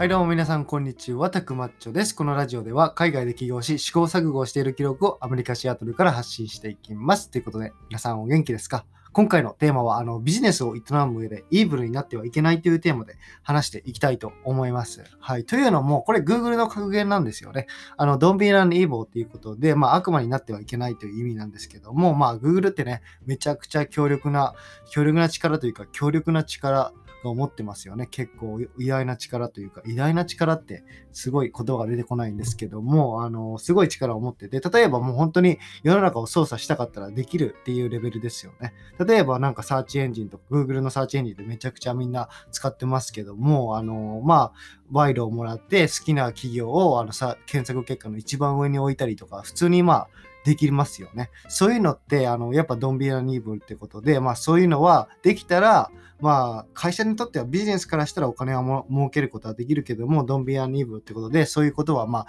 はいどうも皆さんこんにちは、タクマッチョです。このラジオでは海外で起業し試行錯誤をしている記録をアメリカ・シアトルから発信していきます。ということで皆さんお元気ですか？今回のテーマはあのビジネスを営む上でイーブルになってはいけないというテーマで話していきたいと思います。はい。というのも、これ Google の格言なんですよね。あの、Don't be an evil っていうことで、まあ悪魔になってはいけないという意味なんですけども、まあ Google ってね、めちゃくちゃ強力な、強力な力というか強力な力が持ってますよね。結構偉大な力というか、偉大な力ってすごい言葉が出てこないんですけども、あの、すごい力を持ってて、例えばもう本当に世の中を操作したかったらできるっていうレベルですよね。例えばなんかサーチエンジンとか Google のサーチエンジンでめちゃくちゃみんな使ってますけども、あの、まあ、賄賂をもらって好きな企業をあのさ検索結果の一番上に置いたりとか、普通にまあ、できますよね。そういうのって、あの、やっぱドンビラニーブルってことで、まあそういうのはできたら、まあ会社にとってはビジネスからしたらお金はも儲けることはできるけども、ドンビラニーブルってことで、そういうことはまあ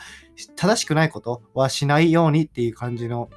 正しくないことはしないようにっていう感じの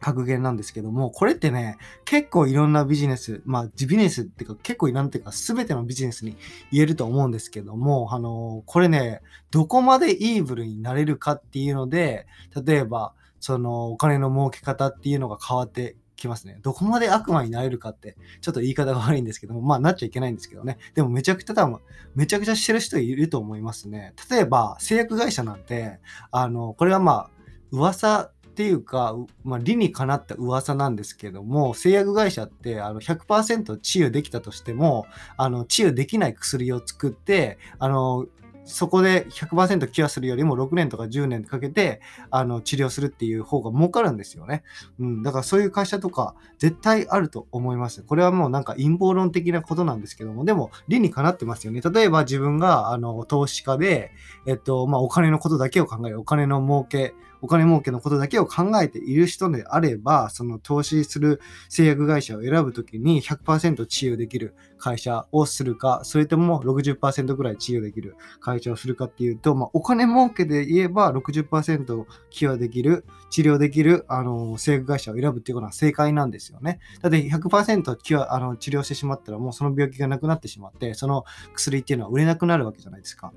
格言なんですけども、これってね、結構いろんなビジネス、まあ、ビジネスっていうか、結構なんていうか、すべてのビジネスに言えると思うんですけども、あの、これね、どこまでイーブルになれるかっていうので、例えば、その、お金の儲け方っていうのが変わってきますね。どこまで悪魔になれるかって、ちょっと言い方が悪いんですけども、まあ、なっちゃいけないんですけどね。でも、めちゃくちゃ多分、めちゃくちゃしてる人いると思いますね。例えば、製薬会社なんて、あの、これはまあ、噂っていうか、まあ、理にかなった噂なんですけども、製薬会社ってあの100%治癒できたとしても、あの治癒できない薬を作って、あのそこで100%キュアするよりも6年とか10年かけてあの治療するっていう方が儲かるんですよね。うん、だからそういう会社とか絶対あると思います。これはもうなんか陰謀論的なことなんですけども、でも理にかなってますよね。例えば自分があの投資家で、えっと、まあ、お金のことだけを考える、お金の儲け、お金儲けのことだけを考えている人であれば、その投資する製薬会社を選ぶときに100%治癒できる会社をするか、それとも60%ぐらい治癒できる会社をするかっていうと、まあ、お金儲けで言えば60%寄与できる、治療できるあの製薬会社を選ぶっていうのは正解なんですよね。だって100%キュアあの治療してしまったらもうその病気がなくなってしまって、その薬っていうのは売れなくなるわけじゃないですか。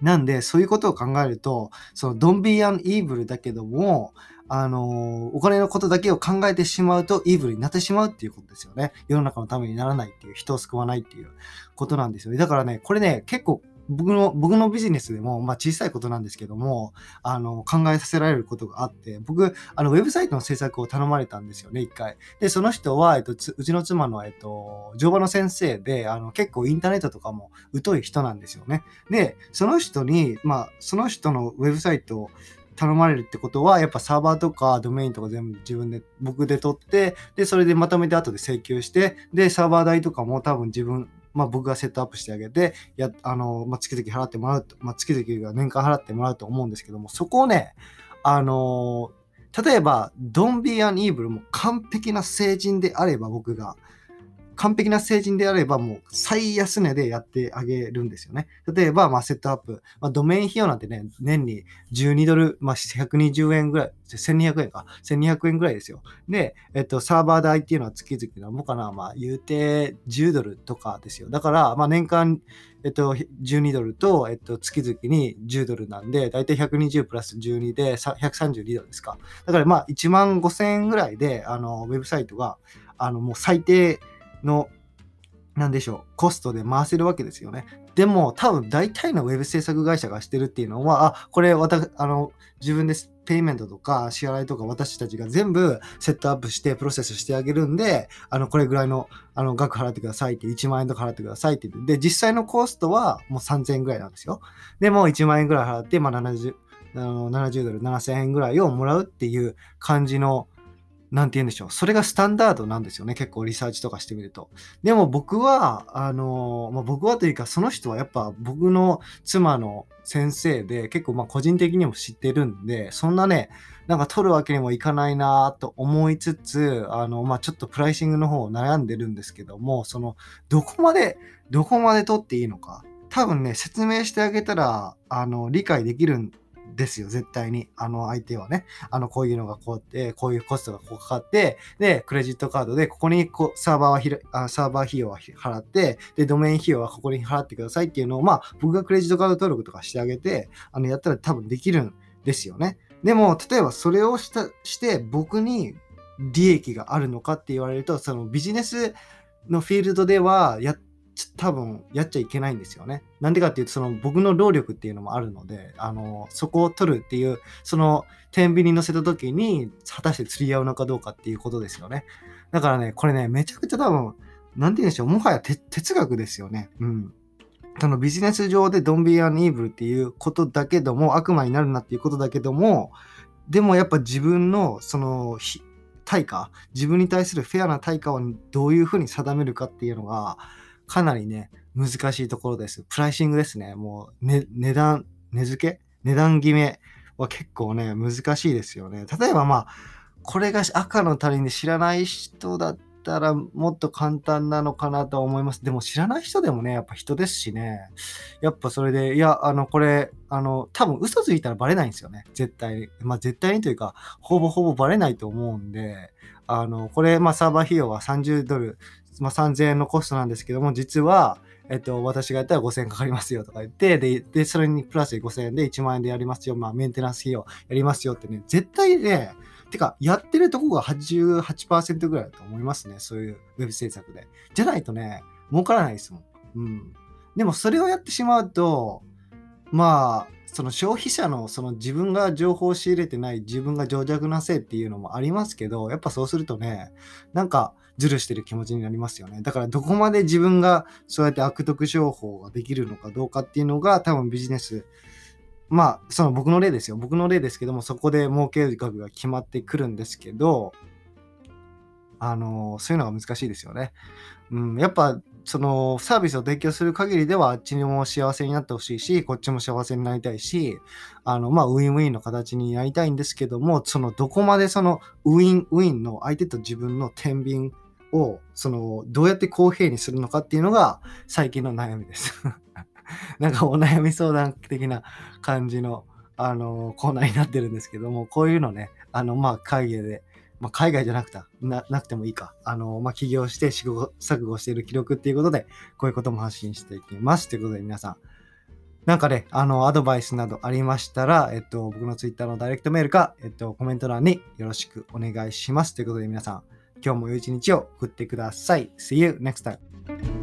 なんで、そういうことを考えると、その、ドンビーアンイーブルだけども、あのお金のことだけを考えてしまうと、イーブルになってしまうっていうことですよね。世の中のためにならないっていう、人を救わないっていうことなんですよね。だからね、これね、結構、僕の、僕のビジネスでも、まあ小さいことなんですけども、あの、考えさせられることがあって、僕、あの、ウェブサイトの制作を頼まれたんですよね、一回。で、その人は、えっと、うちの妻の、えっと、乗馬の先生で、あの、結構インターネットとかも疎い人なんですよね。で、その人に、まあ、その人のウェブサイトを頼まれるってことは、やっぱサーバーとかドメインとか全部自分で、僕で取って、で、それでまとめて後で請求して、で、サーバー代とかも多分自分、まあ僕がセットアップしてあげて、や、あの、まあ月々払ってもらうと、まあ月々が年間払ってもらうと思うんですけども、そこをね、あの例えば、ドンビーアンイーブルも完璧な成人であれば僕が、完璧な成人であればもう最安値でやってあげるんですよね。例えば、まあ、セットアップ、まあ、ドメイン費用なんてね、年に12ドル、まあ、120円ぐらい、1200円か、1200円ぐらいですよ。で、えっと、サーバー代っていうのは月々なんぼかな、まあ、言うて10ドルとかですよ。だから、まあ、年間、えっと、12ドルと、えっと、月々に10ドルなんで、だいたい120プラス12で132ドルですか。だから、まあ、1万5000円ぐらいで、あの、ウェブサイトが、あの、もう最低、の、なんでしょう、コストで回せるわけですよね。でも、多分大体のウェブ制作会社がしてるっていうのは、あ、これ、私、あの、自分でペイメントとか支払いとか私たちが全部セットアップしてプロセスしてあげるんで、あの、これぐらいの、あの、額払ってくださいって、1万円とか払ってくださいって言って、で、実際のコストはもう3000円ぐらいなんですよ。でも、1万円ぐらい払って、まあ、70、あの70ドル、7000円ぐらいをもらうっていう感じの、なんて言うんでしょう。それがスタンダードなんですよね。結構リサーチとかしてみると。でも僕は、あの、まあ、僕はというか、その人はやっぱ僕の妻の先生で、結構まあ個人的にも知ってるんで、そんなね、なんか取るわけにもいかないなと思いつつ、あの、まあ、ちょっとプライシングの方を悩んでるんですけども、その、どこまで、どこまで取っていいのか。多分ね、説明してあげたら、あの、理解できるんですよ、絶対に。あの相手はね。あの、こういうのがこうやって、こういうコストがこうかかって、で、クレジットカードで、ここにこうサーバーはひあサーバー費用は払って、で、ドメイン費用はここに払ってくださいっていうのを、まあ、僕がクレジットカード登録とかしてあげて、あの、やったら多分できるんですよね。でも、例えばそれをしたして僕に利益があるのかって言われると、そのビジネスのフィールドではや多分やっちゃいけないんですよね。なんでかっていうと、その僕の労力っていうのもあるので、あの、そこを取るっていう、その天秤に乗せた時に、果たして釣り合うのかどうかっていうことですよね。だからね、これね、めちゃくちゃ多分、なんて言うんでしょう、もはや哲学ですよね。うん。そのビジネス上でドンビアンイーブルっていうことだけども、悪魔になるなっていうことだけども、でもやっぱ自分のその対価、自分に対するフェアな対価をどういうふうに定めるかっていうのが、かなりね、難しいところです。プライシングですね。もう、ね、値段、値付け？値段決めは結構ね、難しいですよね。例えばまあ、これが赤の他人で知らない人だったらもっと簡単なのかなと思います。でも知らない人でもね、やっぱ人ですしね。やっぱそれで、いや、あの、これ、あの、多分嘘ついたらバレないんですよね。絶対に。まあ絶対にというか、ほぼほぼバレないと思うんで、あの、これ、まあサーバー費用は30ドルまあ、3000円のコストなんですけども、実は、えっと、私がやったら5000円かかりますよとか言って、で、でそれにプラス5000円で1万円でやりますよ、まあ、メンテナンス費用やりますよってね、絶対ね、てか、やってるとこが88%ぐらいだと思いますね、そういうウェブ制作で。じゃないとね、儲からないですもん。うん。でも、それをやってしまうと、まあ、その消費者のその自分が情報を仕入れてない自分が情弱なせいっていうのもありますけど、やっぱそうするとね、なんかズルしてる気持ちになりますよね。だからどこまで自分がそうやって悪徳商法ができるのかどうかっていうのが多分ビジネス、まあ、その僕の例ですよ。僕の例ですけども、そこで儲ける額が決まってくるんですけど、あの、そういうのが難しいですよね。うん、やっぱそのサービスを提供する限りではあっちにも幸せになってほしいし、こっちも幸せになりたいし、あの、まあ、ウィンウィンの形になりたいんですけども、そのどこまでそのウィンウィンの相手と自分の天秤を、その、どうやって公平にするのかっていうのが最近の悩みです。なんかお悩み相談的な感じの、あの、コーナーになってるんですけども、こういうのね、あの、まあ、会議でまあ、海外じゃなくてななくてもいいか。あの、まあ、起業して試行錯誤している記録っていうことで、こういうことも発信していきます。ということで皆さん、なんかね、あの、アドバイスなどありましたら、えっと、僕の Twitter のダイレクトメールか、えっと、コメント欄によろしくお願いします。ということで皆さん、今日も良い一日を送ってください。See you next time.